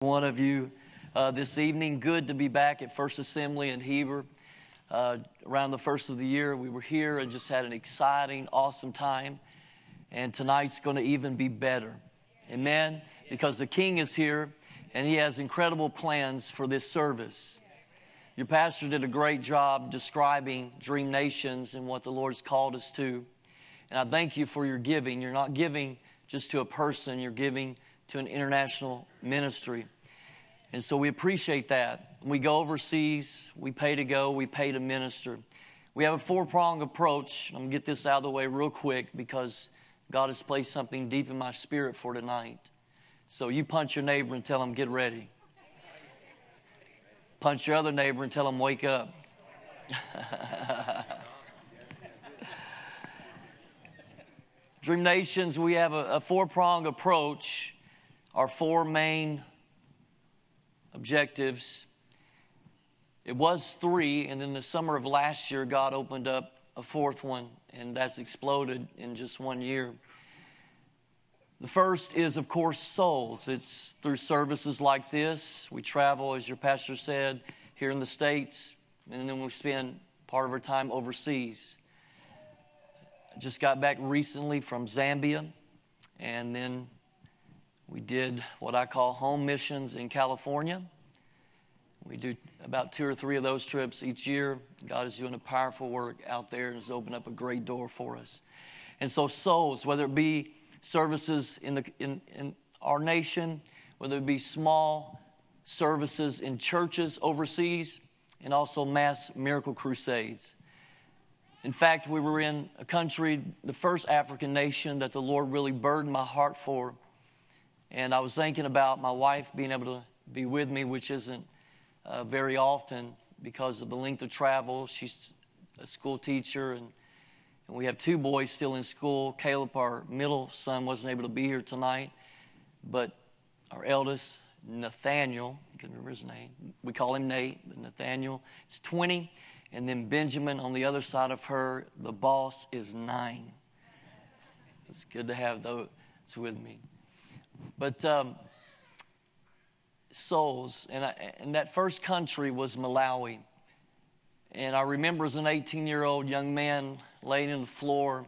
one of you uh, this evening. Good to be back at First Assembly in Heber. Uh, around the first of the year, we were here and just had an exciting, awesome time. And tonight's going to even be better. Amen? Because the King is here and he has incredible plans for this service. Your pastor did a great job describing Dream Nations and what the Lord's called us to. And I thank you for your giving. You're not giving just to a person, you're giving to an international ministry. And so we appreciate that. we go overseas, we pay to go, we pay to minister. We have a four pronged approach. I'm going to get this out of the way real quick because God has placed something deep in my spirit for tonight. So you punch your neighbor and tell him, get ready. Punch your other neighbor and tell him, wake up. Dream Nations, we have a, a four pronged approach. Our four main objectives. It was three, and then the summer of last year, God opened up a fourth one, and that's exploded in just one year. The first is, of course, souls. It's through services like this. We travel, as your pastor said, here in the States, and then we spend part of our time overseas. I just got back recently from Zambia, and then we did what I call home missions in California. We do about two or three of those trips each year. God is doing a powerful work out there and has opened up a great door for us. And so, souls, whether it be services in, the, in, in our nation, whether it be small services in churches overseas, and also mass miracle crusades. In fact, we were in a country, the first African nation that the Lord really burdened my heart for and I was thinking about my wife being able to be with me, which isn't uh, very often because of the length of travel. She's a school teacher, and, and we have two boys still in school. Caleb, our middle son, wasn't able to be here tonight, but our eldest, Nathaniel, you can remember his name. We call him Nate, but Nathaniel is 20. And then Benjamin on the other side of her, the boss, is nine. It's good to have those with me. But um, souls, and, I, and that first country was Malawi. And I remember as an 18 year old young man laying on the floor,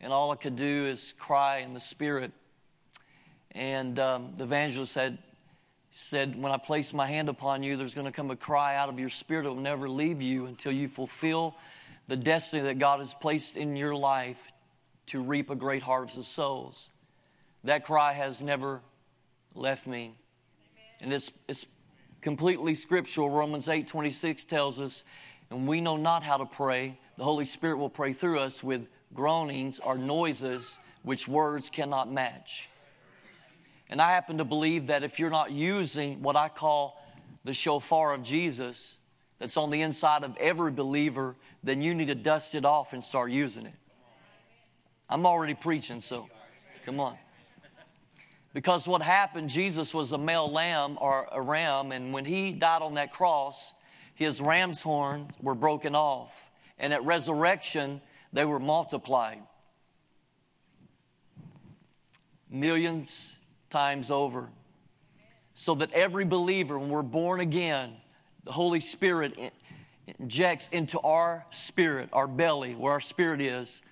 and all I could do is cry in the spirit. And um, the evangelist had said, When I place my hand upon you, there's going to come a cry out of your spirit that will never leave you until you fulfill the destiny that God has placed in your life to reap a great harvest of souls. That cry has never left me. And it's, it's completely scriptural. Romans 8 26 tells us, and we know not how to pray. The Holy Spirit will pray through us with groanings or noises which words cannot match. And I happen to believe that if you're not using what I call the shofar of Jesus that's on the inside of every believer, then you need to dust it off and start using it. I'm already preaching, so come on. Because what happened, Jesus was a male lamb or a ram, and when he died on that cross, his ram's horns were broken off. And at resurrection, they were multiplied. Millions times over. So that every believer, when we're born again, the Holy Spirit injects into our spirit, our belly, where our spirit is,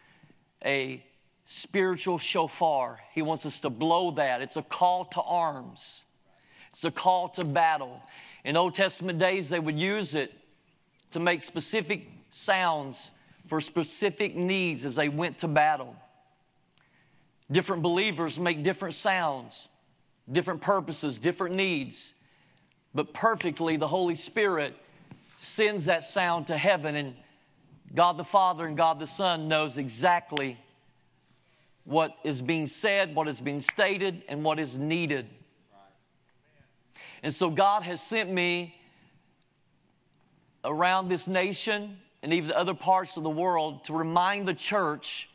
a spiritual shofar. He wants us to blow that. It's a call to arms, it's a call to battle. In Old Testament days, they would use it to make specific sounds for specific needs as they went to battle. Different believers make different sounds, different purposes, different needs. But perfectly, the Holy Spirit sends that sound to heaven, and God the Father and God the Son knows exactly what is being said, what is being stated, and what is needed. And so God has sent me around this nation and even other parts of the world to remind the church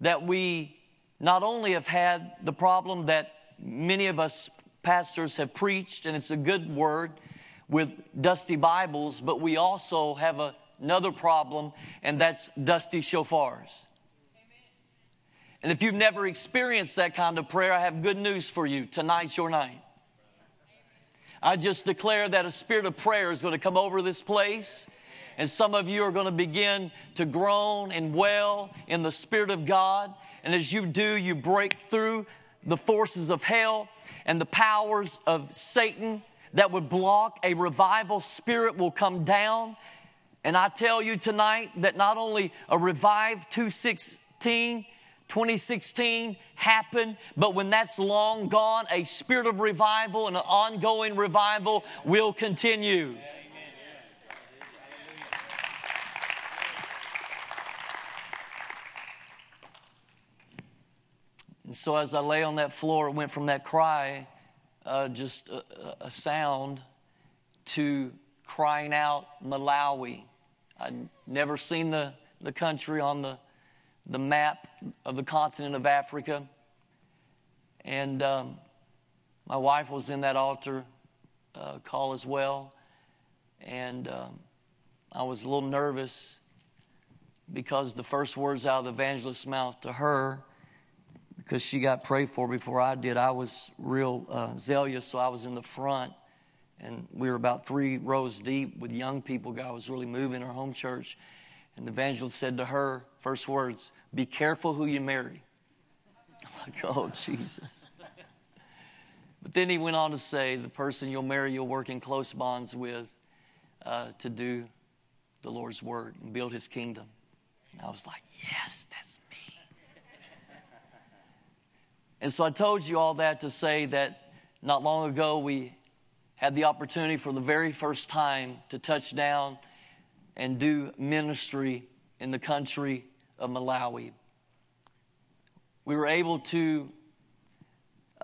that we not only have had the problem that many of us pastors have preached, and it's a good word with dusty Bibles, but we also have a, another problem, and that's dusty shofars. And if you've never experienced that kind of prayer, I have good news for you. Tonight's your night. I just declare that a spirit of prayer is going to come over this place. And some of you are going to begin to groan and wail in the Spirit of God. And as you do, you break through the forces of hell and the powers of Satan that would block a revival spirit will come down. And I tell you tonight that not only a revived 216, 2016 happened, but when that's long gone, a spirit of revival and an ongoing revival will continue. And so as I lay on that floor, it went from that cry, uh, just a, a, sound, to crying out Malawi. I'd never seen the, the country on the, the map of the continent of Africa. And um, my wife was in that altar uh, call as well. And um, I was a little nervous because the first words out of the evangelist's mouth to her because she got prayed for before I did. I was real uh, zealous, so I was in the front, and we were about three rows deep with young people. God was really moving our home church. And the evangelist said to her, first words, Be careful who you marry. I'm like, oh, Jesus. But then he went on to say, The person you'll marry, you'll work in close bonds with uh, to do the Lord's work and build his kingdom. And I was like, Yes, that's me. and so I told you all that to say that not long ago we had the opportunity for the very first time to touch down and do ministry in the country of Malawi. We were able to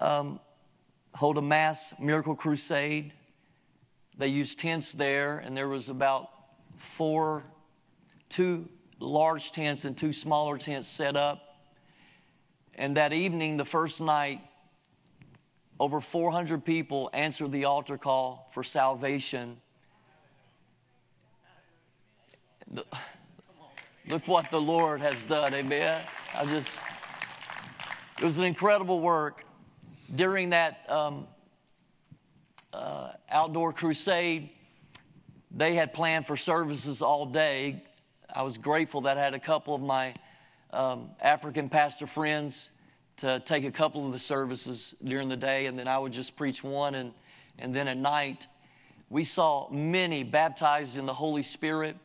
um, hold a mass miracle crusade. They used tents there, and there was about four, two large tents and two smaller tents set up. And that evening, the first night, over 400 people answered the altar call for salvation. Look what the Lord has done, amen. I just, it was an incredible work. During that um, uh, outdoor crusade, they had planned for services all day. I was grateful that I had a couple of my um, African pastor friends to take a couple of the services during the day, and then I would just preach one, and, and then at night, we saw many baptized in the Holy Spirit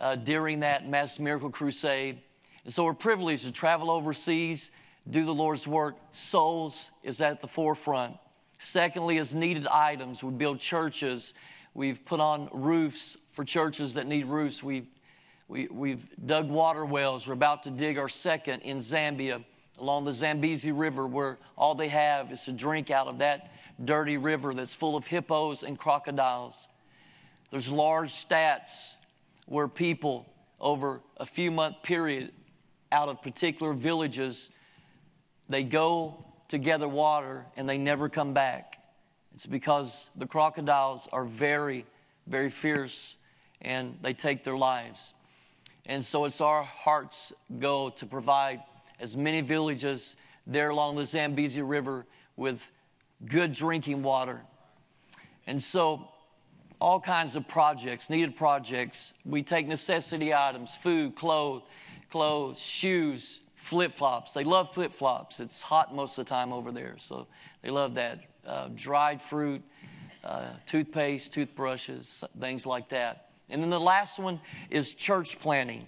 uh, during that mass miracle crusade. And so we're privileged to travel overseas, do the Lord's work. Souls is at the forefront. Secondly, as needed items, we build churches. We've put on roofs for churches that need roofs. We've we, we've dug water wells. We're about to dig our second in Zambia along the Zambezi River, where all they have is to drink out of that dirty river that's full of hippos and crocodiles. There's large stats where people over a few month period out of particular villages they go to gather water and they never come back. It's because the crocodiles are very, very fierce and they take their lives. And so it's our heart's goal to provide as many villages there along the Zambezi River with good drinking water. And so all kinds of projects, needed projects. We take necessity items, food, clothes, clothes, shoes, flip flops. They love flip flops. It's hot most of the time over there, so they love that. Uh, dried fruit, uh, toothpaste, toothbrushes, things like that. And then the last one is church planting.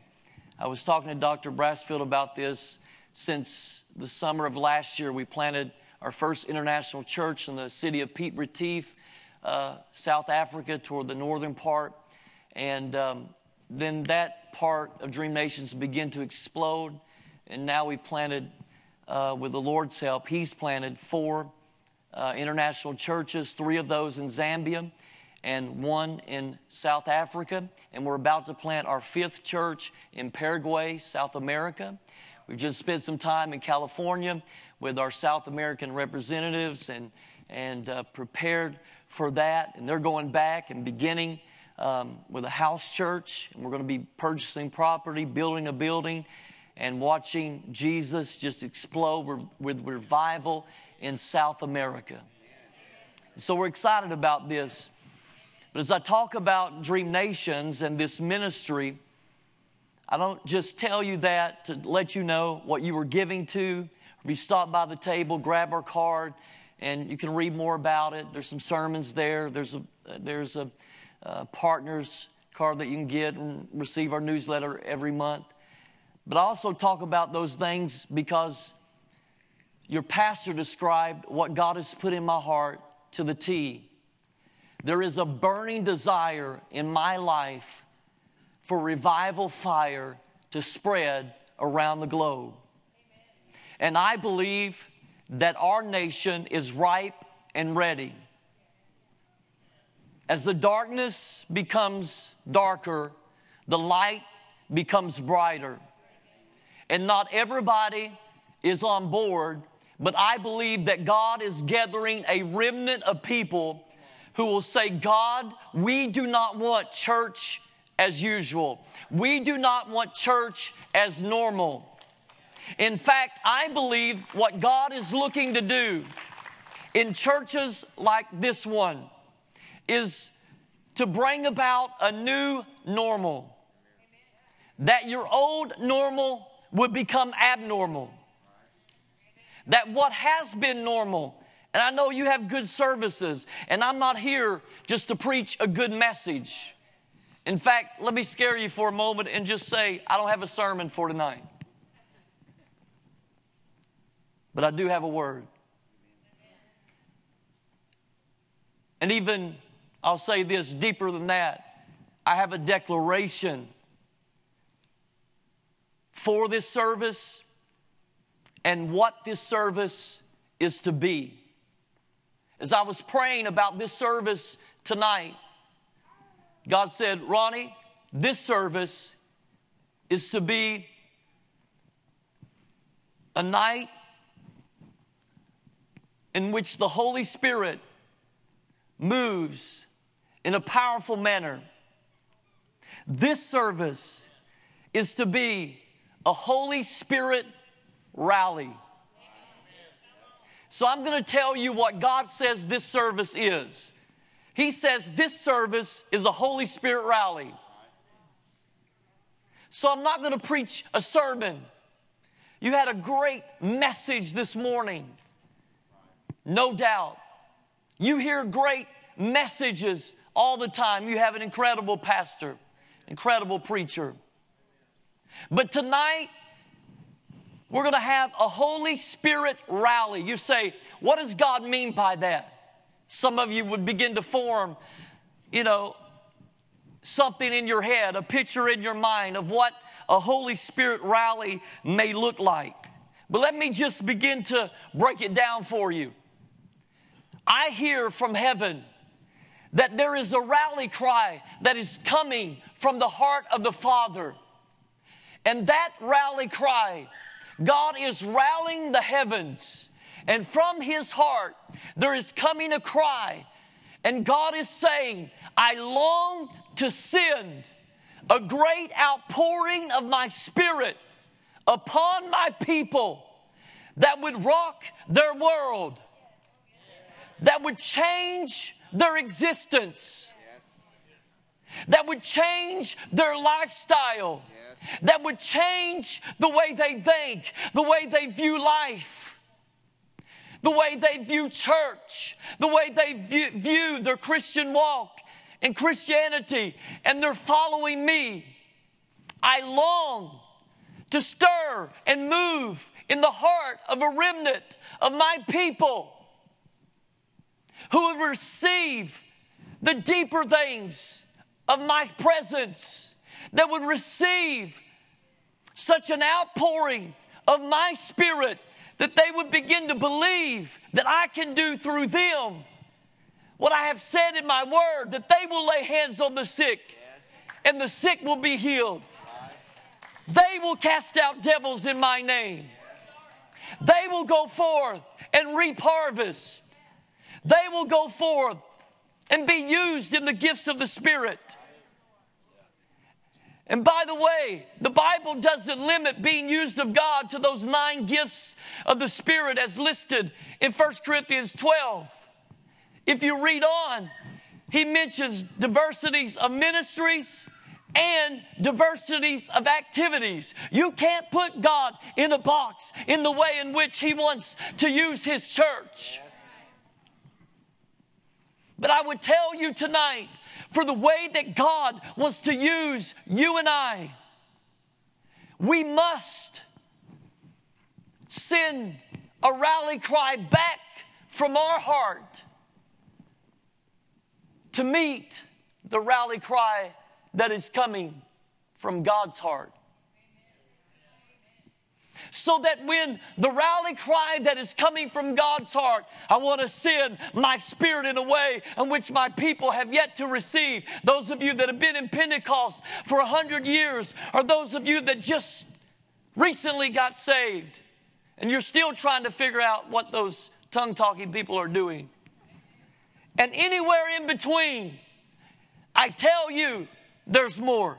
I was talking to Dr. Brassfield about this since the summer of last year. We planted our first international church in the city of Piet Retief, uh, South Africa, toward the northern part. And um, then that part of Dream Nations began to explode. And now we planted, uh, with the Lord's help, He's planted four uh, international churches, three of those in Zambia and one in South Africa. And we're about to plant our fifth church in Paraguay, South America. We've just spent some time in California with our South American representatives and, and uh, prepared for that. And they're going back and beginning um, with a house church. And we're going to be purchasing property, building a building, and watching Jesus just explode with revival in South America. So we're excited about this. But as I talk about Dream Nations and this ministry, I don't just tell you that to let you know what you were giving to. If you stop by the table, grab our card, and you can read more about it. There's some sermons there. There's a there's a, a partners card that you can get and receive our newsletter every month. But I also talk about those things because your pastor described what God has put in my heart to the T. There is a burning desire in my life for revival fire to spread around the globe. And I believe that our nation is ripe and ready. As the darkness becomes darker, the light becomes brighter. And not everybody is on board, but I believe that God is gathering a remnant of people who will say, God, we do not want church as usual. We do not want church as normal. In fact, I believe what God is looking to do in churches like this one is to bring about a new normal. That your old normal would become abnormal. That what has been normal, and I know you have good services, and I'm not here just to preach a good message. In fact, let me scare you for a moment and just say, I don't have a sermon for tonight. But I do have a word. And even, I'll say this deeper than that, I have a declaration for this service and what this service is to be. As I was praying about this service tonight, God said, Ronnie, this service is to be a night in which the Holy Spirit moves in a powerful manner. This service is to be a Holy Spirit rally. So I'm going to tell you what God says this service is. He says this service is a Holy Spirit rally. So I'm not going to preach a sermon. You had a great message this morning. No doubt. You hear great messages all the time. You have an incredible pastor, incredible preacher. But tonight, we're going to have a Holy Spirit rally. You say, what does God mean by that? Some of you would begin to form, you know, something in your head, a picture in your mind of what a Holy Spirit rally may look like. But let me just begin to break it down for you. I hear from heaven that there is a rally cry that is coming from the heart of the Father. And that rally cry, God is rallying the heavens and from his heart, there is coming a cry. And God is saying, I long to send a great outpouring of my spirit upon my people that would rock their world, that would change their existence, that would change their lifestyle, that would change the way they think, the way they view life the way they view church, the way they view, view their Christian walk in Christianity, and they're following me. I long to stir and move in the heart of a remnant of my people who would receive the deeper things of my presence, that would receive such an outpouring of my spirit that they would begin to believe that I can do through them what I have said in my word, that they will lay hands on the sick and the sick will be healed. They will cast out devils in my name. They will go forth and reap harvest. They will go forth and be used in the gifts of the Spirit. And by the way, the Bible doesn't limit being used of God to those nine gifts of the Spirit as listed in 1 Corinthians 12. if you read on, he mentions diversities of ministries and diversities of activities. You can't put God in a box in the way in which He wants to use His church. But I would tell you tonight, for the way that God wants to use you and I, we must send a rally cry back from our heart to meet the rally cry that is coming from God's heart. So that when the rally cry that is coming from God's heart, I want to send my spirit in a way in which my people have yet to receive. Those of you that have been in Pentecost for a hundred years, or those of you that just recently got saved, and you're still trying to figure out what those tongue talking people are doing. And anywhere in between, I tell you, there's more.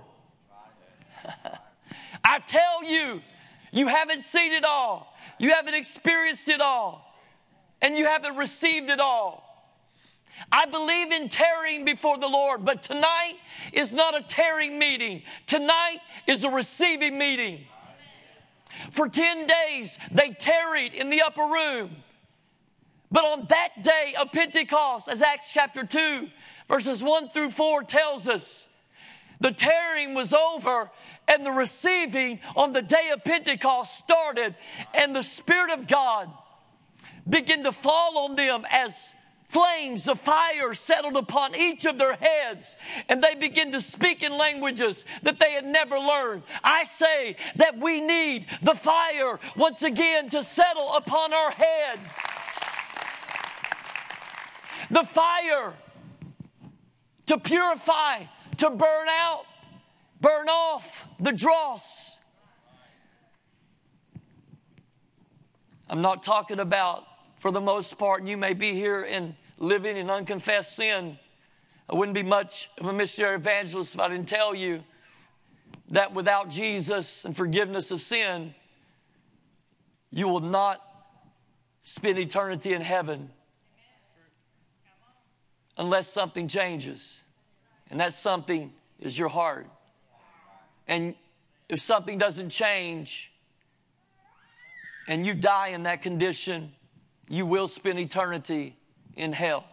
I tell you, you haven't seen it all, you haven't experienced it all, and you haven't received it all. I believe in tarrying before the Lord, but tonight is not a tarrying meeting. Tonight is a receiving meeting. For 10 days, they tarried in the upper room. But on that day of Pentecost, as Acts chapter 2, verses 1 through 4 tells us, the tearing was over and the receiving on the day of Pentecost started, and the Spirit of God began to fall on them as flames of fire settled upon each of their heads, and they begin to speak in languages that they had never learned. I say that we need the fire once again to settle upon our head the fire to purify, to burn out, burn off the dross. I'm not talking about, for the most part, you may be here and living in unconfessed sin. I wouldn't be much of a missionary evangelist if I didn't tell you that without Jesus and forgiveness of sin, you will not spend eternity in heaven unless something changes. And that something is your heart. And if something doesn't change and you die in that condition, you will spend eternity in hell.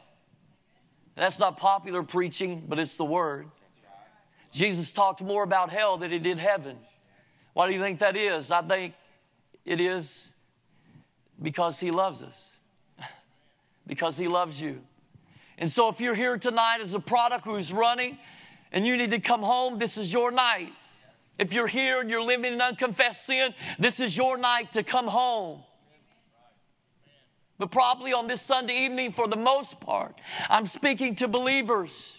That's not popular preaching, but it's the word. Jesus talked more about hell than he did heaven. Why do you think that is? I think it is because he loves us, because he loves you. And so, if you're here tonight as a product who's running and you need to come home, this is your night. If you're here and you're living in unconfessed sin, this is your night to come home. But probably on this Sunday evening, for the most part, I'm speaking to believers.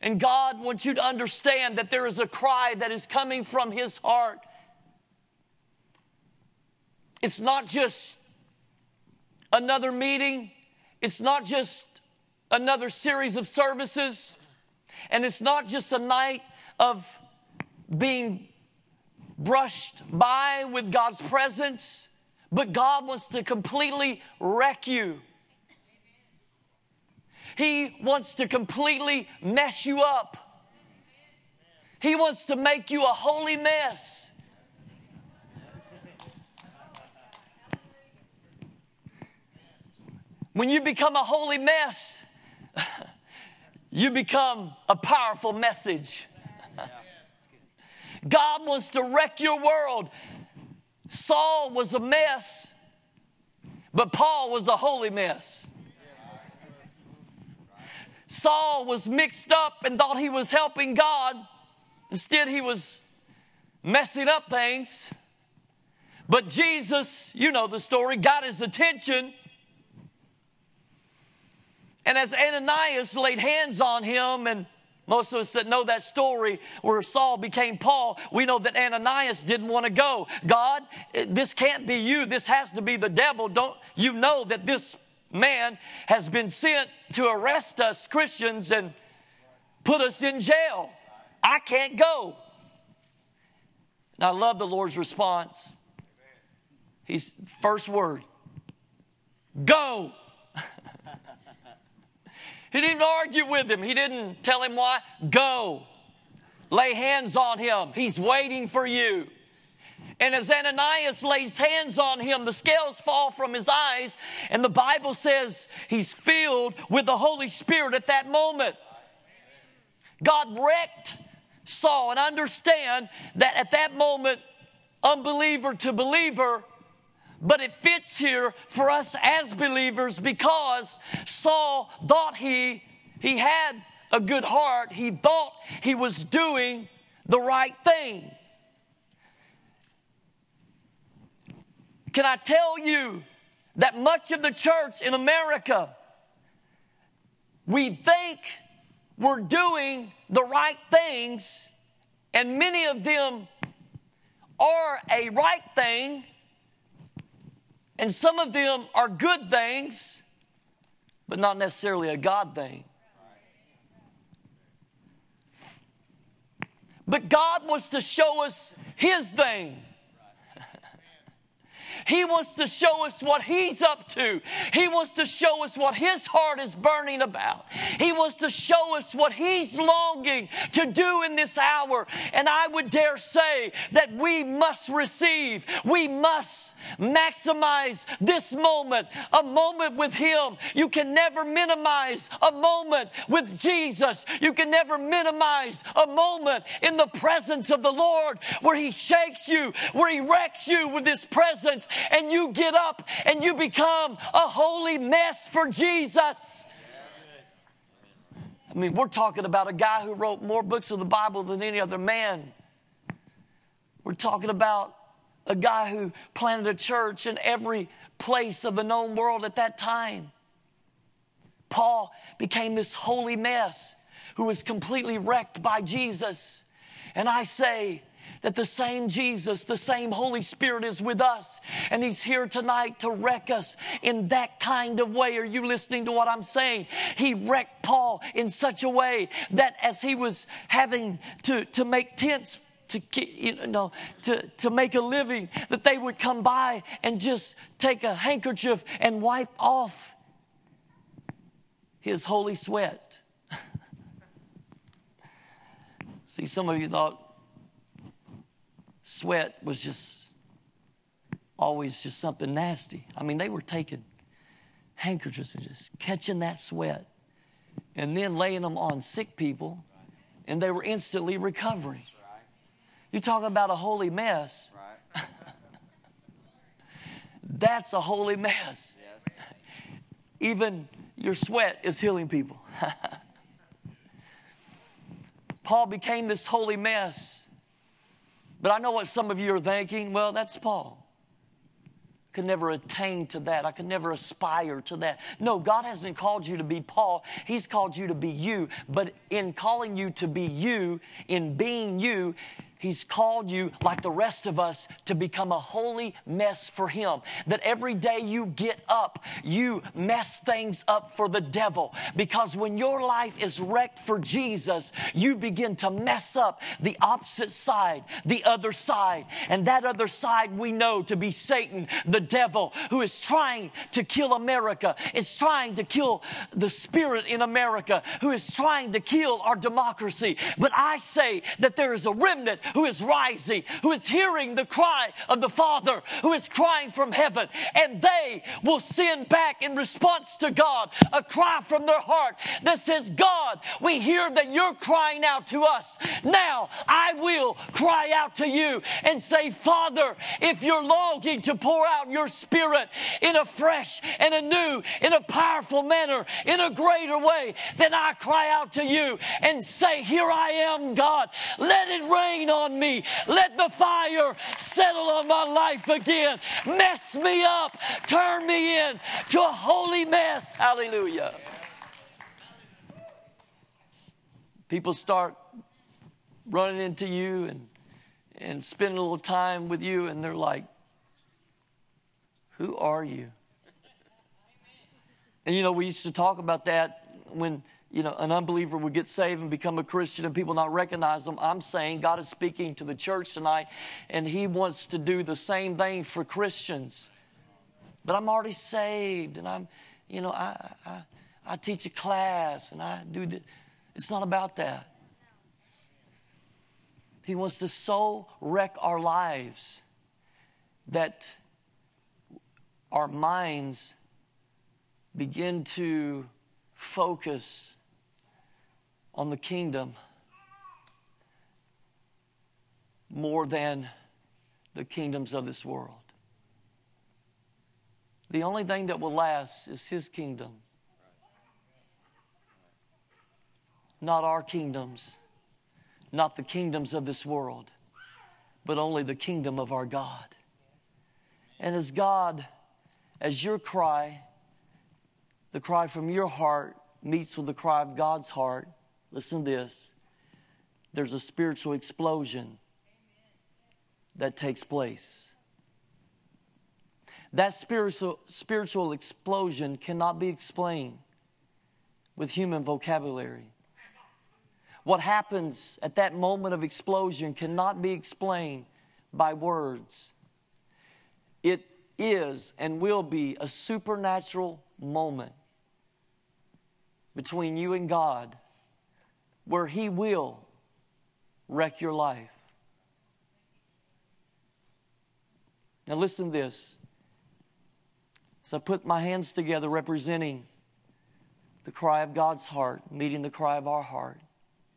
And God wants you to understand that there is a cry that is coming from His heart. It's not just another meeting, it's not just another series of services, and it's not just a night of being brushed by with God's presence, but God wants to completely wreck you. He wants to completely mess you up. He wants to make you a holy mess. When you become a holy mess, you become a powerful message. God wants to wreck your world. Saul was a mess, but Paul was a holy mess. Saul was mixed up and thought he was helping God. Instead, he was messing up things. But Jesus, you know the story, got his attention and as Ananias laid hands on him, and most of us that know that story where Saul became Paul, we know that Ananias didn't want to go. God, this can't be you. This has to be the devil. Don't you know that this man has been sent to arrest us Christians and put us in jail? I can't go. And I love the Lord's response. He's first word, go. He didn't argue with him. He didn't tell him why. Go. Lay hands on him. He's waiting for you. And as Ananias lays hands on him, the scales fall from his eyes, and the Bible says he's filled with the Holy Spirit at that moment. God wrecked Saul, and understand that at that moment, unbeliever to believer, but it fits here for us as believers because Saul thought he, he had a good heart. He thought he was doing the right thing. Can I tell you that much of the church in America, we think we're doing the right things, and many of them are a right thing, and some of them are good things, but not necessarily a God thing. But God wants to show us His thing. He wants to show us what He's up to. He wants to show us what His heart is burning about. He wants to show us what He's longing to do in this hour. And I would dare say that we must receive, we must maximize this moment, a moment with Him. You can never minimize a moment with Jesus. You can never minimize a moment in the presence of the Lord where He shakes you, where He wrecks you with His presence and you get up and you become a holy mess for Jesus. I mean, we're talking about a guy who wrote more books of the Bible than any other man. We're talking about a guy who planted a church in every place of the known world at that time. Paul became this holy mess who was completely wrecked by Jesus. And I say, that the same Jesus, the same Holy Spirit is with us, and He's here tonight to wreck us in that kind of way. Are you listening to what I'm saying? He wrecked Paul in such a way that as he was having to, to make tents to you know to, to make a living that they would come by and just take a handkerchief and wipe off his holy sweat see some of you thought sweat was just always just something nasty. I mean, they were taking handkerchiefs and just catching that sweat and then laying them on sick people, and they were instantly recovering. You talk about a holy mess. That's a holy mess. Even your sweat is healing people. Paul became this holy mess but I know what some of you are thinking. Well, that's Paul. I could never attain to that. I could never aspire to that. No, God hasn't called you to be Paul. He's called you to be you. But in calling you to be you, in being you, He's called you, like the rest of us, to become a holy mess for Him. That every day you get up, you mess things up for the devil. Because when your life is wrecked for Jesus, you begin to mess up the opposite side, the other side. And that other side we know to be Satan, the devil, who is trying to kill America, is trying to kill the spirit in America, who is trying to kill our democracy. But I say that there is a remnant who is rising, who is hearing the cry of the Father, who is crying from heaven, and they will send back in response to God a cry from their heart that says, God, we hear that you're crying out to us. Now I will cry out to you and say, Father, if you're longing to pour out your spirit in a fresh and a new, in a powerful manner, in a greater way, then I cry out to you and say, Here I am, God. Let it rain on me. Let the fire settle on my life again. Mess me up. Turn me in to a holy mess. Hallelujah. People start running into you and, and spending a little time with you, and they're like, Who are you? And you know, we used to talk about that when you know, an unbeliever would get saved and become a Christian and people not recognize them. I'm saying God is speaking to the church tonight and He wants to do the same thing for Christians. But I'm already saved and I'm, you know, I, I, I teach a class and I do this. It's not about that. He wants to so wreck our lives that our minds begin to focus on the kingdom more than the kingdoms of this world. The only thing that will last is His kingdom, not our kingdoms, not the kingdoms of this world, but only the kingdom of our God. And as God, as your cry, the cry from your heart meets with the cry of God's heart, listen to this there's a spiritual explosion that takes place. That spiritual, spiritual explosion cannot be explained with human vocabulary. What happens at that moment of explosion cannot be explained by words. It is and will be a supernatural moment between you and God where He will wreck your life. Now, listen to this. As I put my hands together representing the cry of God's heart, meeting the cry of our heart,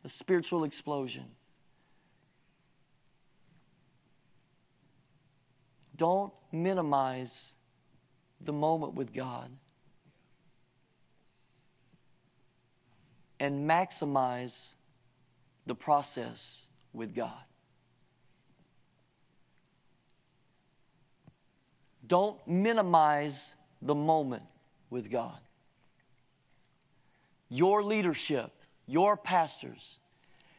a spiritual explosion. Don't minimize the moment with God and maximize the process with God. Don't minimize the moment with God. Your leadership, your pastors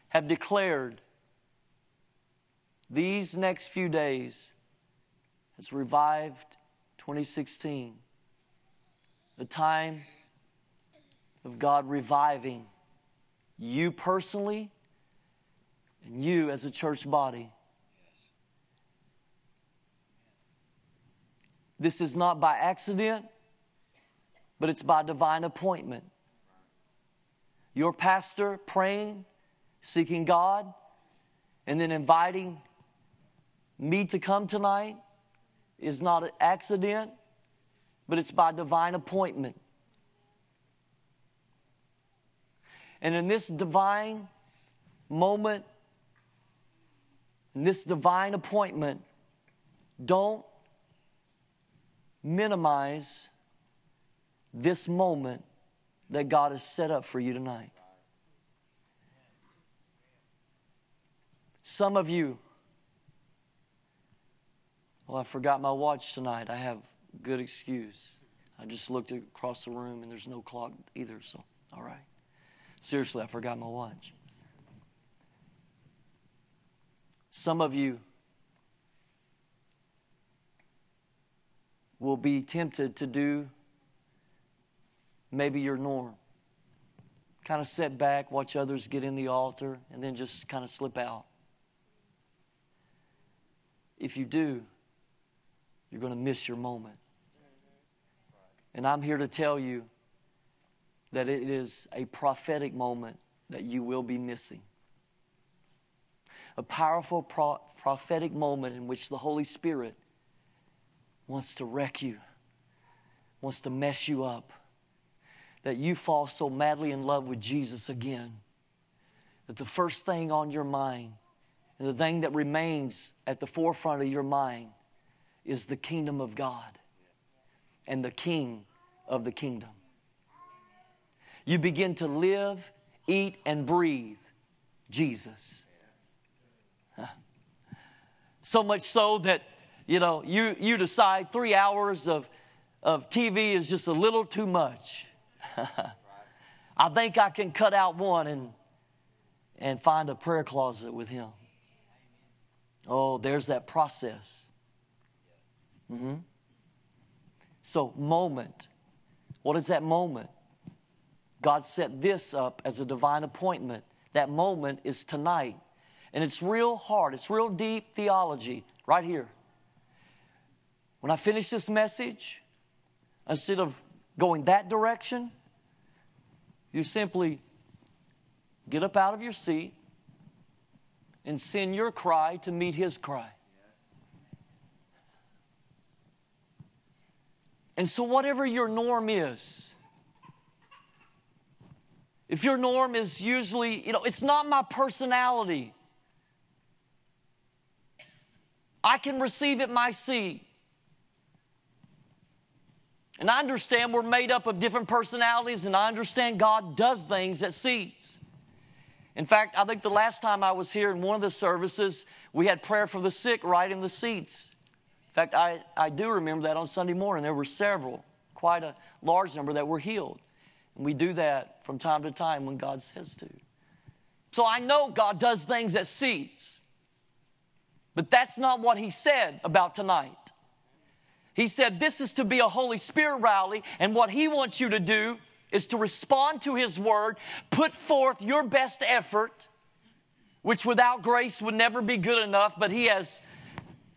have declared these next few days as revived 2016, the time of God reviving you personally and you as a church body. This is not by accident, but it's by divine appointment. Your pastor praying, seeking God, and then inviting me to come tonight is not an accident, but it's by divine appointment. And in this divine moment, in this divine appointment, don't minimize this moment that God has set up for you tonight. Some of you, well, I forgot my watch tonight. I have good excuse. I just looked across the room and there's no clock either, so all right. Seriously, I forgot my watch. Some of you will be tempted to do maybe your norm. Kind of sit back, watch others get in the altar, and then just kind of slip out. If you do, you're going to miss your moment. And I'm here to tell you that it is a prophetic moment that you will be missing. A powerful pro- prophetic moment in which the Holy Spirit wants to wreck you, wants to mess you up, that you fall so madly in love with Jesus again that the first thing on your mind and the thing that remains at the forefront of your mind is the kingdom of God and the king of the kingdom. You begin to live, eat, and breathe Jesus. So much so that you know, you, you decide three hours of, of TV is just a little too much. I think I can cut out one and, and find a prayer closet with Him. Oh, there's that process. Mm-hmm. So, moment. What is that moment? God set this up as a divine appointment. That moment is tonight. And it's real hard, it's real deep theology right here. When I finish this message, instead of going that direction, You simply get up out of your seat and send your cry to meet his cry. And so, whatever your norm is, if your norm is usually, you know, it's not my personality, I can receive at my seat. And I understand we're made up of different personalities, and I understand God does things at seats. In fact, I think the last time I was here in one of the services, we had prayer for the sick right in the seats. In fact, I, I do remember that on Sunday morning. There were several, quite a large number that were healed. And we do that from time to time when God says to. So I know God does things at seats. But that's not what He said about tonight. He said this is to be a Holy Spirit rally, and what He wants you to do is to respond to His word, put forth your best effort, which without grace would never be good enough, but He has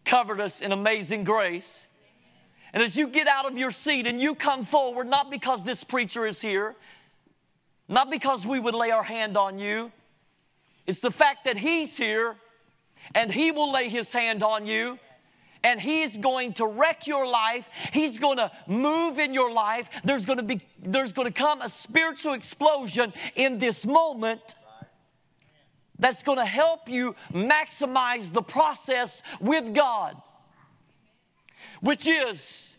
covered us in amazing grace. And as you get out of your seat and you come forward, not because this preacher is here, not because we would lay our hand on you, it's the fact that He's here and He will lay His hand on you and he's going to wreck your life. He's going to move in your life. There's going to be there's going to come a spiritual explosion in this moment that's going to help you maximize the process with God which is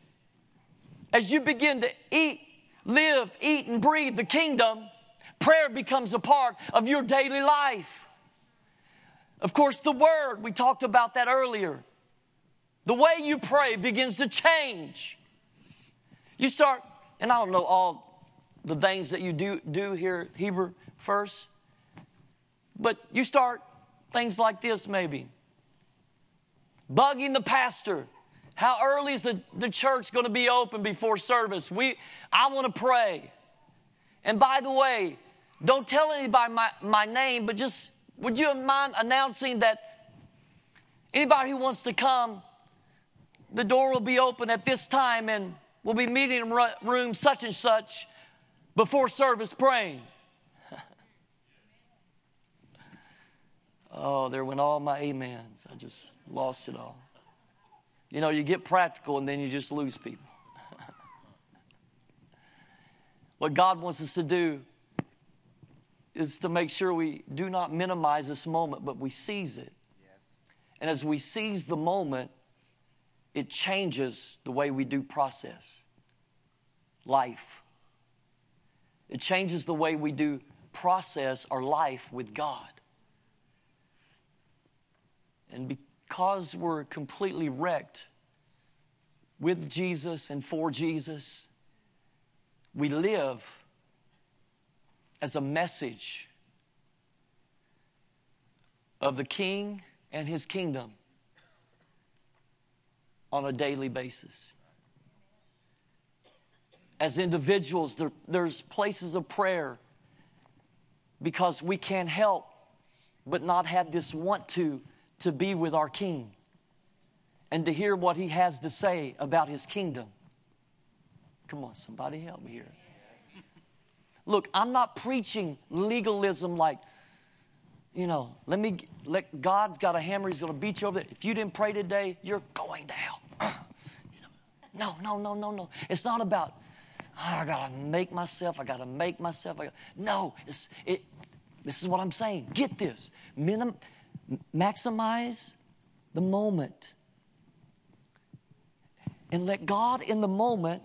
as you begin to eat live eat and breathe the kingdom prayer becomes a part of your daily life of course the word we talked about that earlier the way you pray begins to change. You start, and I don't know all the things that you do, do here Heber First, but you start things like this maybe. Bugging the pastor. How early is the, the church going to be open before service? We, I want to pray. And by the way, don't tell anybody my, my name, but just would you mind announcing that anybody who wants to come the door will be open at this time and we'll be meeting in room such and such before service praying. oh, there went all my amens. I just lost it all. You know, you get practical and then you just lose people. what God wants us to do is to make sure we do not minimize this moment, but we seize it. And as we seize the moment, it changes the way we do process life. It changes the way we do process our life with God. And because we're completely wrecked with Jesus and for Jesus, we live as a message of the King and His kingdom on a daily basis. As individuals, there, there's places of prayer because we can't help but not have this want to to be with our King and to hear what He has to say about His kingdom. Come on, somebody help me here. Look, I'm not preaching legalism like, you know, let me let God's got a hammer, He's gonna beat you over there. If you didn't pray today, you're going to hell. no, no, no, no, no. It's not about, oh, I gotta make myself, I gotta make myself. Gotta, no, it's, it, this is what I'm saying. Get this. Minim, maximize the moment. And let God in the moment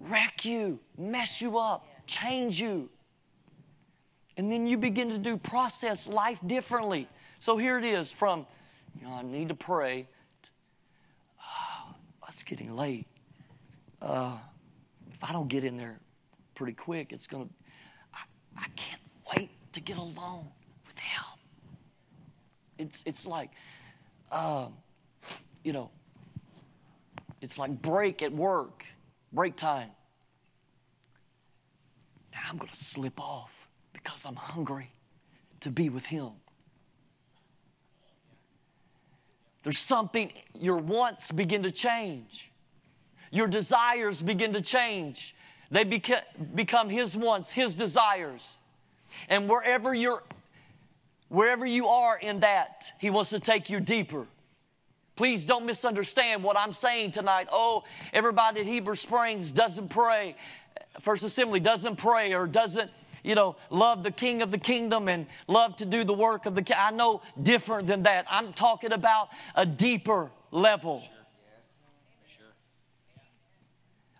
wreck you, mess you up, change you. And then you begin to do process life differently. So here it is from, you know, I need to pray Oh, it's getting late. Uh, if I don't get in there pretty quick, it's going to, I can't wait to get alone. It's, it's like, uh, you know, it's like break at work, break time. Now I'm going to slip off because I'm hungry to be with Him. There's something, your wants begin to change. Your desires begin to change. They beca- become His wants, His desires. And wherever you're, wherever you are in that, He wants to take you deeper. Please don't misunderstand what I'm saying tonight. Oh, everybody at Heber Springs doesn't pray. First Assembly doesn't pray or doesn't, you know, love the King of the Kingdom and love to do the work of the King. I know different than that. I'm talking about a deeper level.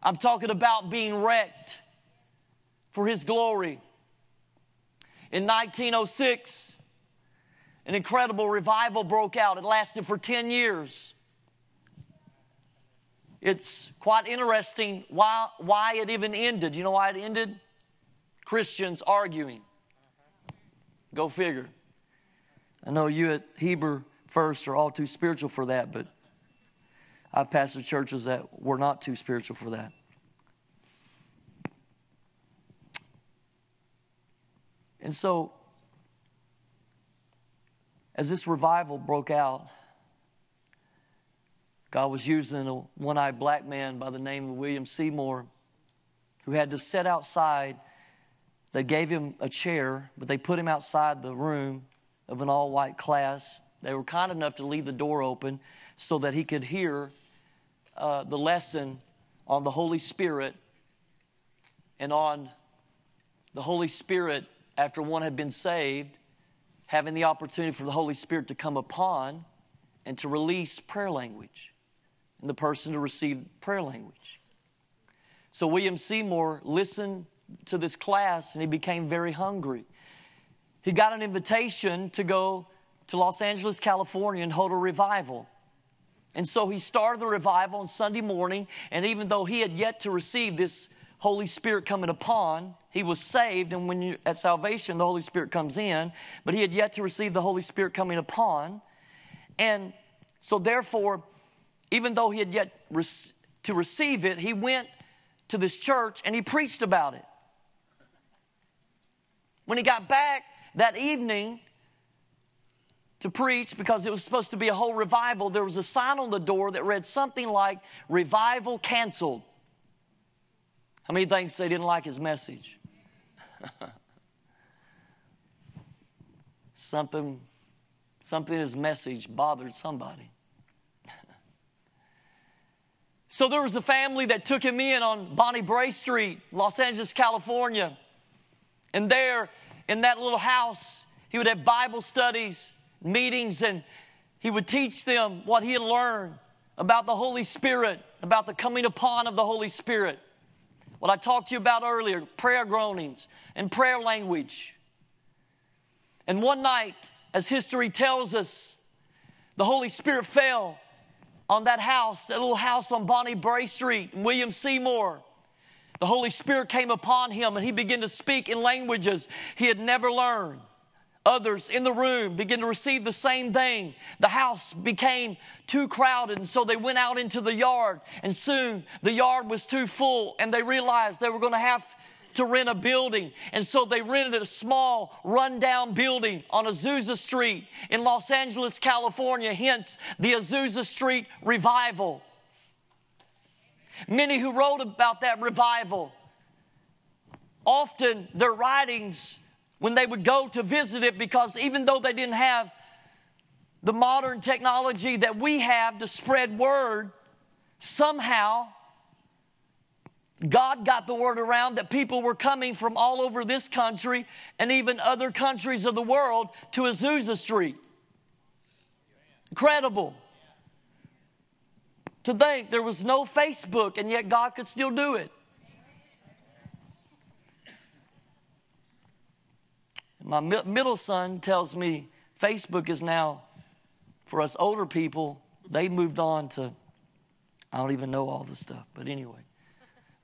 I'm talking about being wrecked for His glory. In 1906, an incredible revival broke out. It lasted for 10 years. It's quite interesting why, why it even ended. You know why it ended? Christians arguing. Go figure. I know you at Heber First are all too spiritual for that, but I've pastored churches that were not too spiritual for that. And so, as this revival broke out, God was using a one eyed black man by the name of William Seymour who had to sit outside. They gave him a chair, but they put him outside the room of an all white class. They were kind enough to leave the door open so that he could hear uh, the lesson on the Holy Spirit and on the Holy Spirit after one had been saved, having the opportunity for the Holy Spirit to come upon and to release prayer language and the person to receive prayer language. So William Seymour listened to this class and he became very hungry. He got an invitation to go to Los Angeles, California and hold a revival. And so he started the revival on Sunday morning, and even though he had yet to receive this Holy Spirit coming upon, he was saved, and when you at salvation, the Holy Spirit comes in, but he had yet to receive the Holy Spirit coming upon. And so, therefore, even though he had yet to receive it, he went to this church and he preached about it. When he got back that evening, to preach because it was supposed to be a whole revival, there was a sign on the door that read something like revival canceled. How many thinks they didn't like his message? something, something in his message bothered somebody. so there was a family that took him in on Bonnie Brae Street, Los Angeles, California. And there, in that little house, he would have Bible studies meetings and he would teach them what he had learned about the Holy Spirit, about the coming upon of the Holy Spirit. What I talked to you about earlier prayer groanings and prayer language. And one night, as history tells us, the Holy Spirit fell on that house, that little house on Bonnie Brae Street, William Seymour. The Holy Spirit came upon him and he began to speak in languages he had never learned. Others in the room began to receive the same thing. The house became too crowded, and so they went out into the yard. And soon the yard was too full, and they realized they were going to have to rent a building. And so they rented a small, rundown building on Azusa Street in Los Angeles, California, hence the Azusa Street revival. Many who wrote about that revival, often their writings when they would go to visit it because even though they didn't have the modern technology that we have to spread word, somehow God got the word around that people were coming from all over this country and even other countries of the world to Azusa Street. Incredible. To think there was no Facebook and yet God could still do it. My middle son tells me Facebook is now, for us older people, they moved on to, I don't even know all the stuff, but anyway.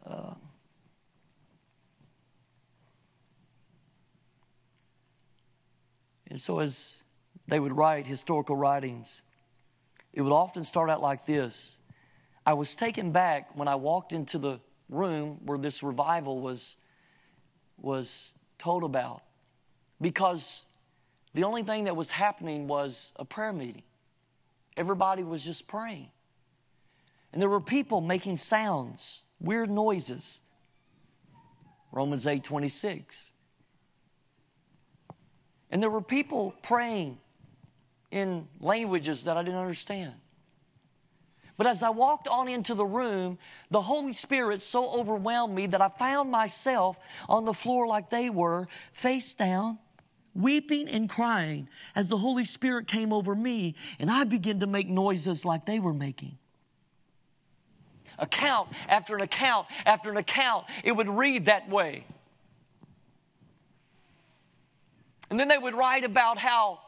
Uh, and so as they would write historical writings, it would often start out like this I was taken back when I walked into the room where this revival was, was told about because the only thing that was happening was a prayer meeting. Everybody was just praying. And there were people making sounds, weird noises. Romans 8 26. And there were people praying in languages that I didn't understand. But as I walked on into the room, the Holy Spirit so overwhelmed me that I found myself on the floor like they were, face down, weeping and crying as the Holy Spirit came over me, and I began to make noises like they were making. Account after an account after an account, it would read that way. And then they would write about how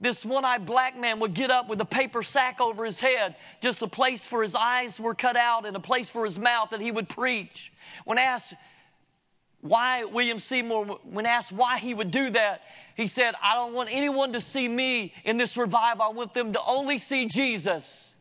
this one eyed black man would get up with a paper sack over his head, just a place for his eyes were cut out and a place for his mouth that he would preach. When asked why William Seymour, when asked why he would do that, he said, I don't want anyone to see me in this revival. I want them to only see Jesus.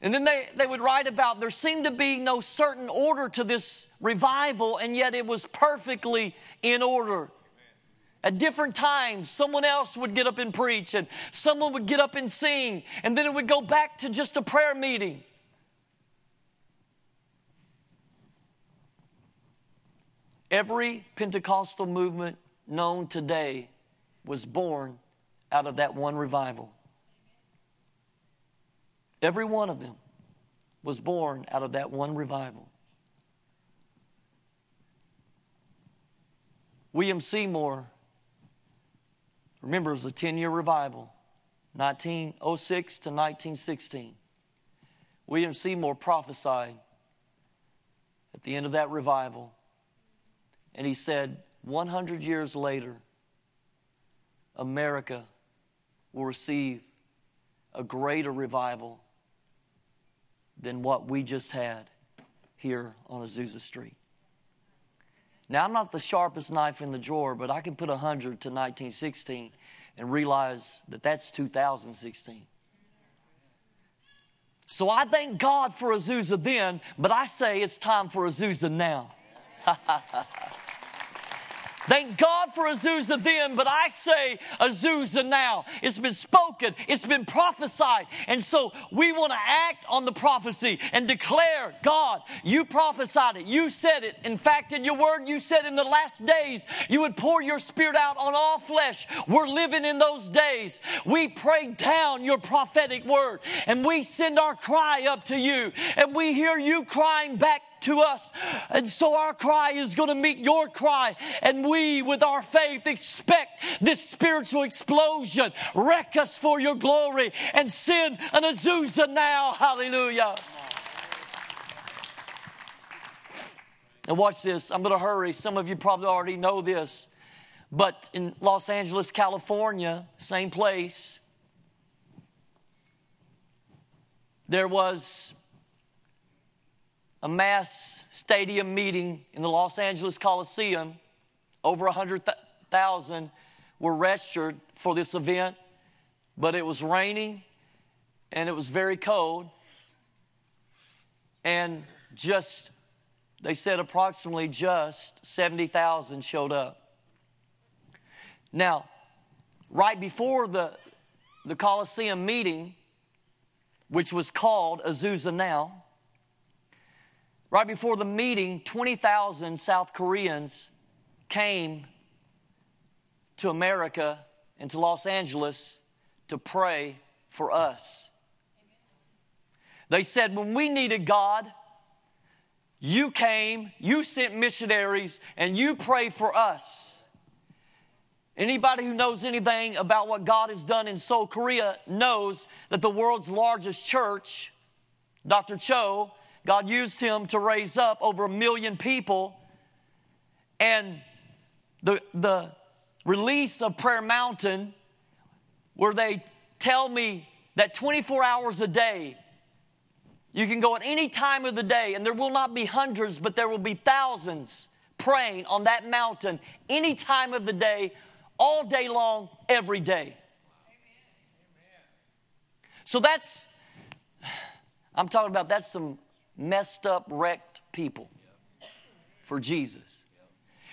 And then they, they would write about there seemed to be no certain order to this revival, and yet it was perfectly in order. At different times, someone else would get up and preach, and someone would get up and sing, and then it would go back to just a prayer meeting. Every Pentecostal movement known today was born out of that one revival. Every one of them was born out of that one revival. William Seymour, remember, it was a 10 year revival, 1906 to 1916. William Seymour prophesied at the end of that revival, and he said, 100 years later, America will receive a greater revival than what we just had here on Azusa Street. Now, I'm not the sharpest knife in the drawer, but I can put 100 to 1916 and realize that that's 2016. So I thank God for Azusa then, but I say it's time for Azusa now. Thank God for Azusa then, but I say Azusa now. It's been spoken, it's been prophesied. And so we want to act on the prophecy and declare, God, you prophesied it, you said it. In fact, in your word, you said in the last days you would pour your spirit out on all flesh. We're living in those days. We pray down your prophetic word and we send our cry up to you and we hear you crying back to us. And so our cry is going to meet your cry. And we, with our faith, expect this spiritual explosion. Wreck us for your glory and send an Azusa now. Hallelujah. And watch this. I'm going to hurry. Some of you probably already know this. But in Los Angeles, California, same place, there was a mass stadium meeting in the Los Angeles Coliseum. Over 100,000 were registered for this event, but it was raining and it was very cold. And just, they said approximately just 70,000 showed up. Now, right before the, the Coliseum meeting, which was called Azusa Now, Right before the meeting, 20,000 South Koreans came to America and to Los Angeles to pray for us. They said, when we needed God, you came, you sent missionaries, and you prayed for us. Anybody who knows anything about what God has done in Seoul, Korea, knows that the world's largest church, Dr. Cho, God used him to raise up over a million people. And the, the release of Prayer Mountain, where they tell me that 24 hours a day, you can go at any time of the day, and there will not be hundreds, but there will be thousands praying on that mountain any time of the day, all day long, every day. So that's, I'm talking about that's some messed up, wrecked people for Jesus.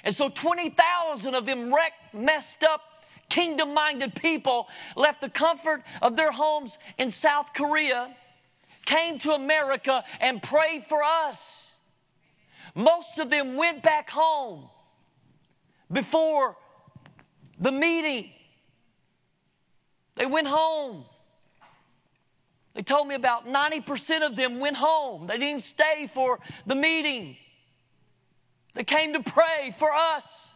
And so 20,000 of them wrecked, messed up, kingdom minded people left the comfort of their homes in South Korea came to America and prayed for us. Most of them went back home before the meeting. They went home. They told me about 90% of them went home. They didn't stay for the meeting. They came to pray for us.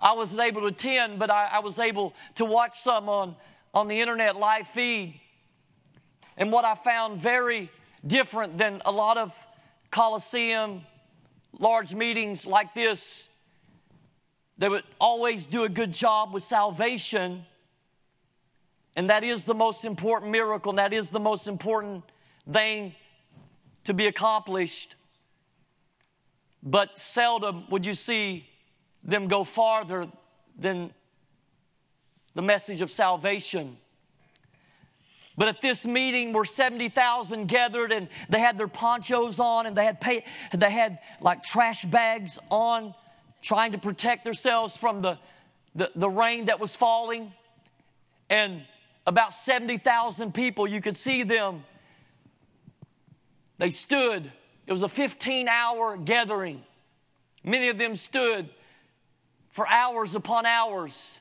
I wasn't able to attend, but I, I, was able to watch some on, on the internet live feed. And what I found very different than a lot of Coliseum, large meetings like this, they would always do a good job with salvation. And that is the most important miracle, and that is the most important thing to be accomplished. But seldom would you see them go farther than the message of salvation. But at this meeting where 70,000 gathered and they had their ponchos on and they had pay, they had like trash bags on trying to protect themselves from the, the, the rain that was falling. And about 70,000 people, you could see them. They stood. It was a 15 hour gathering. Many of them stood for hours upon hours.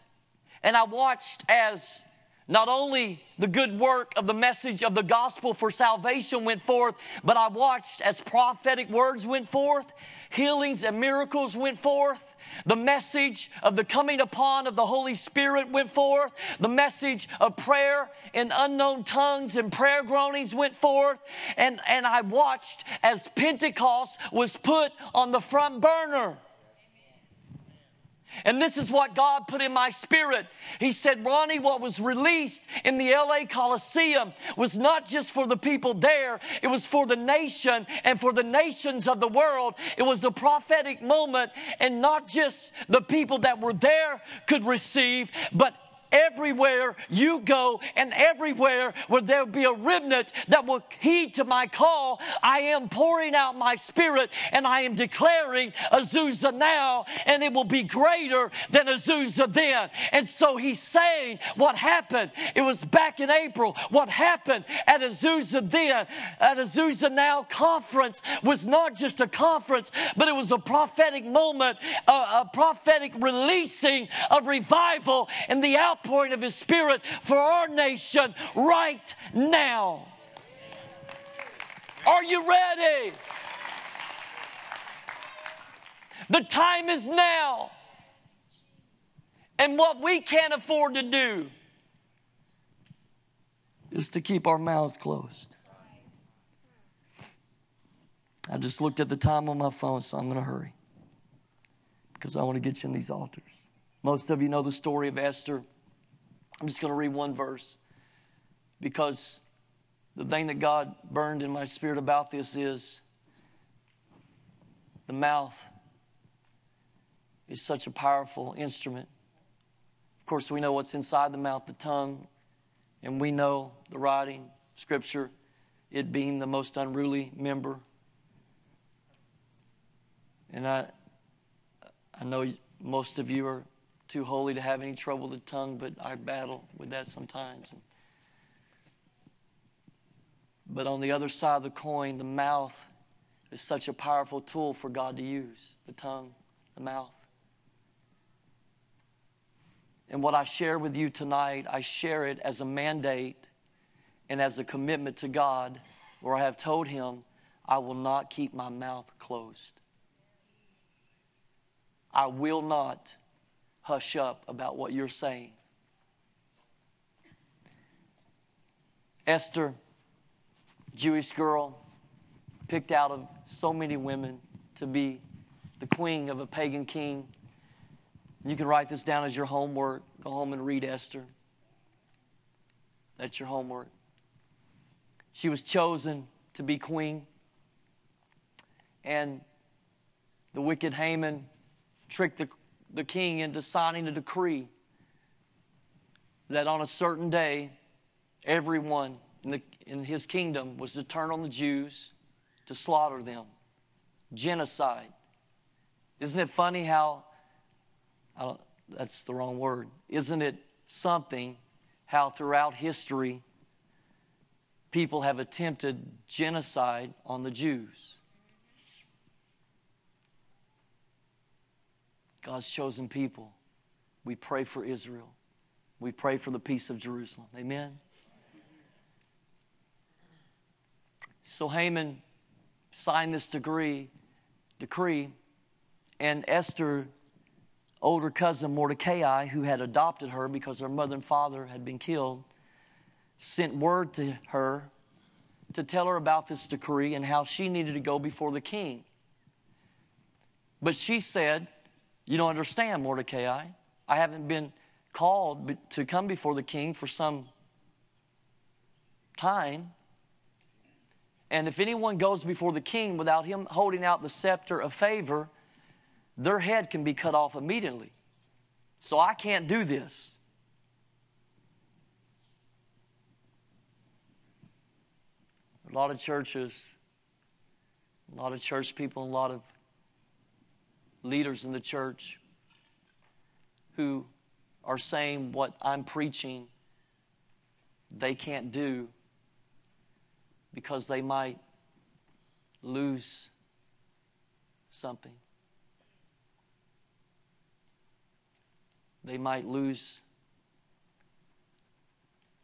And I watched as not only the good work of the message of the gospel for salvation went forth, but I watched as prophetic words went forth, healings and miracles went forth, the message of the coming upon of the Holy Spirit went forth, the message of prayer in unknown tongues and prayer groanings went forth, and, and I watched as Pentecost was put on the front burner. And this is what God put in my spirit. He said, Ronnie, what was released in the LA Coliseum was not just for the people there, it was for the nation and for the nations of the world. It was the prophetic moment, and not just the people that were there could receive, but everywhere you go and everywhere where there'll be a remnant that will heed to my call, I am pouring out my spirit and I am declaring Azusa now and it will be greater than Azusa then. And so he's saying what happened. It was back in April. What happened at Azusa then, at Azusa now conference was not just a conference, but it was a prophetic moment, a, a prophetic releasing of revival in the out outpouring of His Spirit for our nation right now. Are you ready? The time is now. And what we can't afford to do is to keep our mouths closed. I just looked at the time on my phone, so I'm going to hurry because I want to get you in these altars. Most of you know the story of Esther. I'm just going to read one verse because the thing that God burned in my spirit about this is the mouth is such a powerful instrument. Of course, we know what's inside the mouth, the tongue, and we know the writing, scripture, it being the most unruly member. And I, I know most of you are too holy to have any trouble with the tongue, but I battle with that sometimes. But on the other side of the coin, the mouth is such a powerful tool for God to use the tongue, the mouth. And what I share with you tonight, I share it as a mandate and as a commitment to God, where I have told Him, I will not keep my mouth closed. I will not hush up about what you're saying. Esther, Jewish girl, picked out of so many women to be the queen of a pagan king. You can write this down as your homework. Go home and read Esther. That's your homework. She was chosen to be queen. And the wicked Haman tricked the the king into signing a decree that on a certain day, everyone in, the, in his kingdom was to turn on the Jews to slaughter them. Genocide. Isn't it funny how, I don't that's the wrong word, isn't it something how throughout history people have attempted genocide on the Jews. God's chosen people. We pray for Israel. We pray for the peace of Jerusalem. Amen. So Haman signed this degree, decree, and Esther, older cousin Mordecai, who had adopted her because her mother and father had been killed, sent word to her to tell her about this decree and how she needed to go before the king. But she said, You don't understand, Mordecai. I haven't been called to come before the king for some time. And if anyone goes before the king without him holding out the scepter of favor, their head can be cut off immediately. So I can't do this. A lot of churches, a lot of church people, a lot of leaders in the church who are saying what I'm preaching they can't do because they might lose something. They might lose.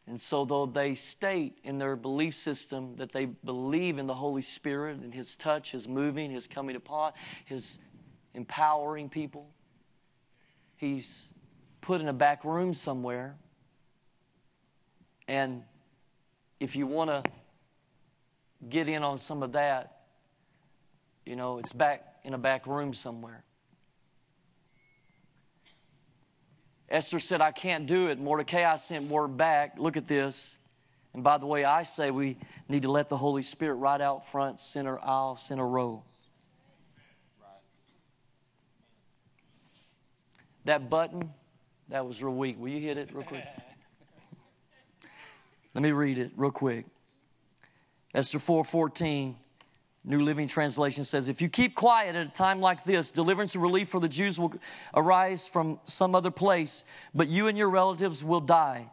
And so, though they state in their belief system that they believe in the Holy Spirit and His touch, His moving, His coming upon, His empowering people, He's put in a back room somewhere. And if you want to get in on some of that, you know, it's back in a back room somewhere. Esther said, I can't do it. Mordecai sent word back. Look at this. And by the way, I say we need to let the Holy Spirit right out front, center aisle, center row. That button, that was real weak. Will you hit it real quick? Let me read it real quick. Esther 4:14, New Living Translation says, If you keep quiet at a time like this, deliverance and relief for the Jews will arise from some other place, but you and your relatives will die.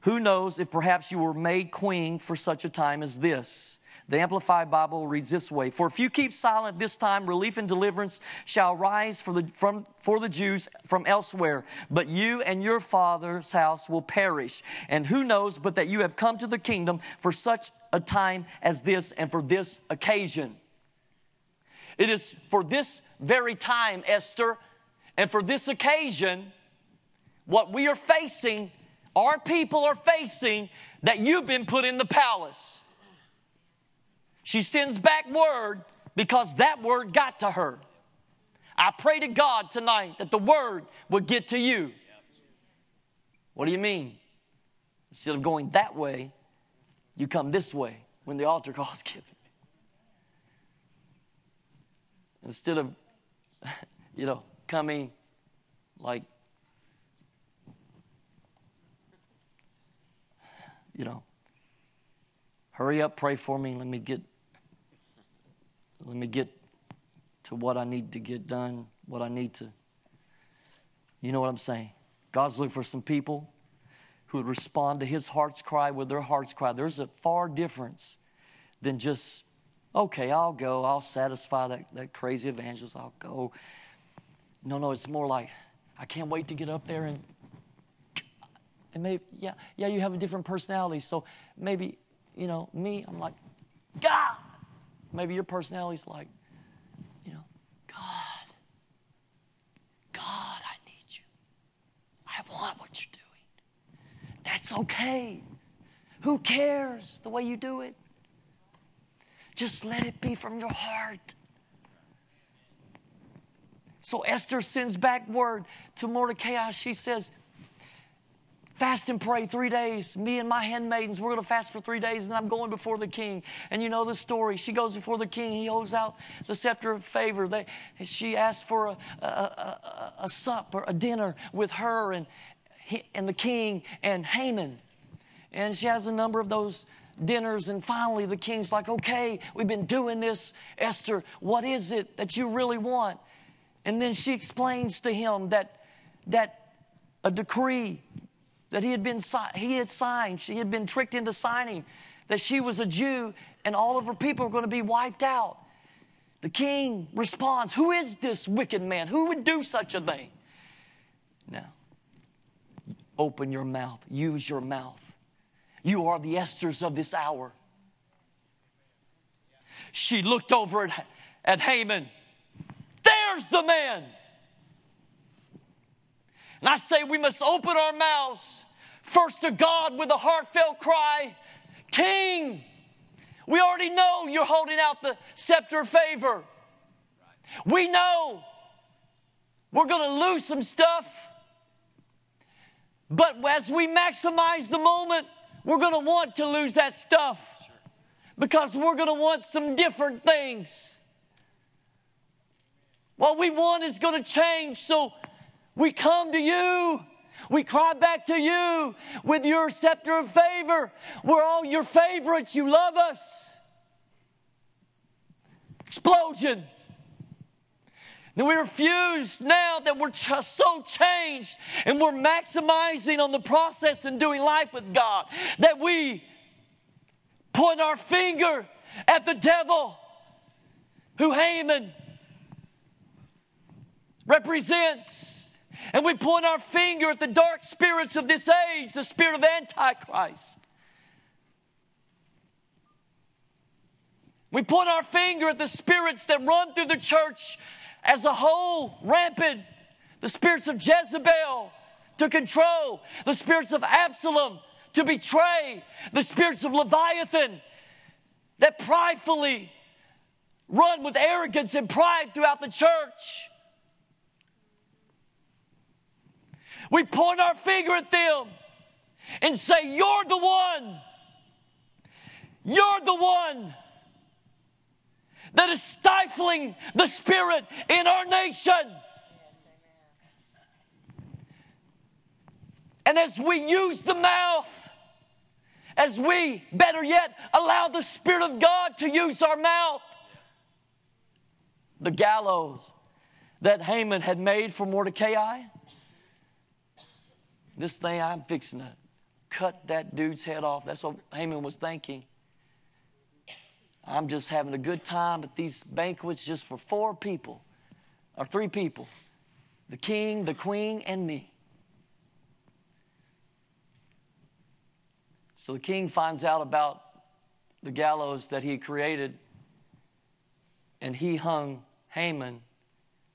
Who knows if perhaps you were made queen for such a time as this? The Amplified Bible reads this way For if you keep silent this time, relief and deliverance shall rise for the, from, for the Jews from elsewhere, but you and your father's house will perish. And who knows but that you have come to the kingdom for such a time as this and for this occasion? It is for this very time, Esther, and for this occasion, what we are facing, our people are facing, that you've been put in the palace. She sends back word because that word got to her. I pray to God tonight that the word would get to you. What do you mean? Instead of going that way, you come this way when the altar call is given. Instead of, you know, coming like, you know, hurry up, pray for me, let me get let me get to what I need to get done, what I need to. You know what I'm saying? God's looking for some people who would respond to his heart's cry with their heart's cry. There's a far difference than just, okay, I'll go, I'll satisfy that, that crazy evangelist, I'll go. No, no, it's more like, I can't wait to get up there and and maybe yeah yeah you have a different personality so maybe you know me i'm like god Maybe your personality's like, you know, God, God, I need you. I want what you're doing. That's okay. Who cares the way you do it? Just let it be from your heart. So Esther sends back word to Mordecai. She says, fast and pray three days. Me and my handmaidens, we're going to fast for three days, and I'm going before the king. And you know the story. She goes before the king. He holds out the scepter of favor. They, she asks for a, a, a, a supper, a dinner with her and, and the king and Haman. And she has a number of those dinners. And finally, the king's like, okay, we've been doing this. Esther, what is it that you really want? And then she explains to him that, that a decree that he had been he had signed, she had been tricked into signing, that she was a Jew and all of her people are going to be wiped out. The king responds, Who is this wicked man? Who would do such a thing? Now, open your mouth, use your mouth. You are the Esthers of this hour. She looked over at, at Haman. There's the man. And I say we must open our mouths first to God with a heartfelt cry King, we already know you're holding out the scepter of favor. We know we're going to lose some stuff. But as we maximize the moment, we're going to want to lose that stuff because we're going to want some different things. What we want is going to change, so we come to you. We cry back to you with your scepter of favor. We're all your favorites. You love us. Explosion. Then we refuse now that we're just so changed and we're maximizing on the process and doing life with God that we point our finger at the devil who Haman represents. And we point our finger at the dark spirits of this age, the spirit of Antichrist. We point our finger at the spirits that run through the church as a whole, rampant. The spirits of Jezebel to control, the spirits of Absalom to betray, the spirits of Leviathan that pridefully run with arrogance and pride throughout the church. We point our finger at them and say, You're the one. You're the one that is stifling the spirit in our nation. and as we use the mouth, as we, better yet, allow the Spirit of God to use our mouth, the gallows that Haman had made for Mordecai, this thing I'm fixing to cut that dude's head off. That's what Haman was thinking. I'm just having a good time at these banquets just for four people, or three people the king, the queen, and me. So the king finds out about the gallows that he created, and he hung Haman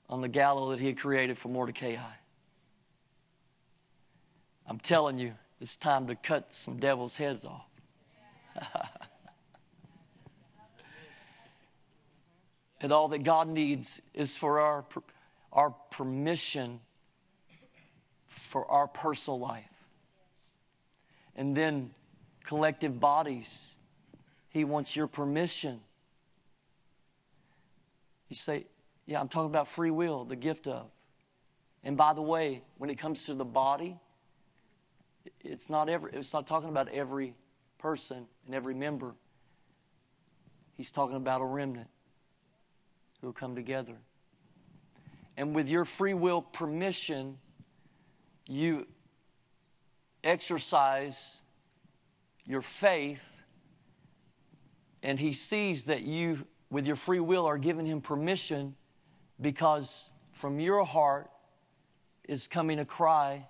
on the gallows that he had created for Mordecai. I'm telling you, it's time to cut some devil's heads off. And all that God needs is for our, our permission for our personal life. And then collective bodies, He wants your permission. You say, Yeah, I'm talking about free will, the gift of. And by the way, when it comes to the body, it's not every it's not talking about every person and every member. He's talking about a remnant who will come together. And with your free will permission, you exercise your faith, and He sees that you, with your free will, are giving Him permission because from your heart is coming a cry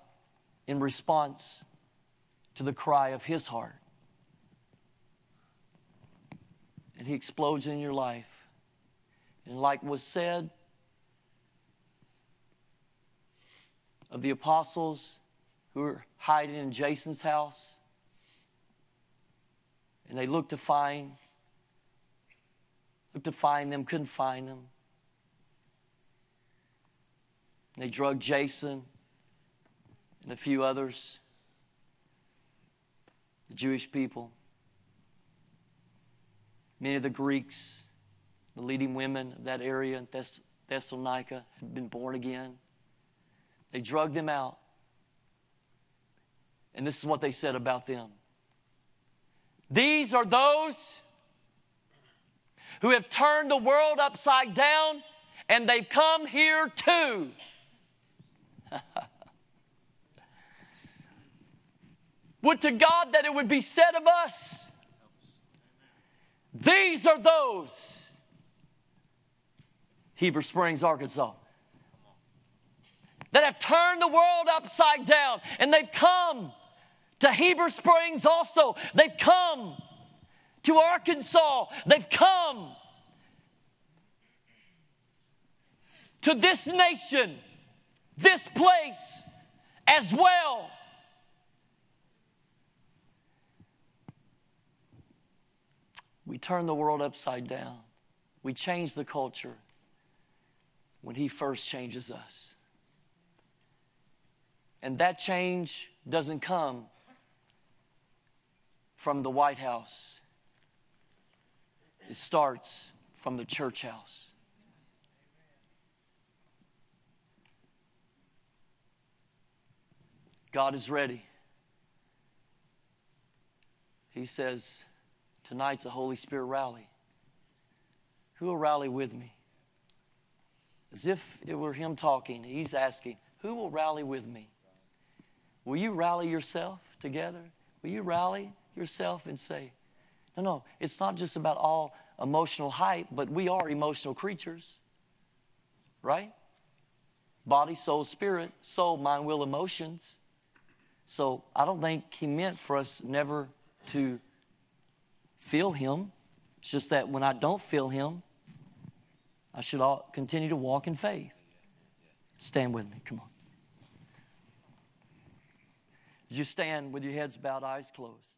in response to the cry of His heart. And He explodes in your life. And like was said of the apostles who were hiding in Jason's house, and they looked to find, looked to find them, couldn't find them. They drugged Jason and a few others, the Jewish people. Many of the Greeks the leading women of that area in Thess- Thessalonica had been born again. They drugged them out. And this is what they said about them These are those who have turned the world upside down, and they've come here too. Would to God that it would be said of us These are those. Heber Springs, Arkansas. That have turned the world upside down and they've come to Heber Springs also. They've come to Arkansas. They've come to this nation, this place as well. We turn the world upside down. We change the culture when He first changes us. And that change doesn't come from the White House, it starts from the church house. God is ready. He says, Tonight's a Holy Spirit rally. Who will rally with me? As if it were Him talking, He's asking, Who will rally with me? Will you rally yourself together? Will you rally yourself and say, No, no, it's not just about all emotional hype, but we are emotional creatures, right? Body, soul, spirit, soul, mind, will, emotions. So I don't think He meant for us never to feel Him. It's just that when I don't feel Him, I should all continue to walk in faith. Stand with me. Come on. As you stand with your heads bowed, eyes closed.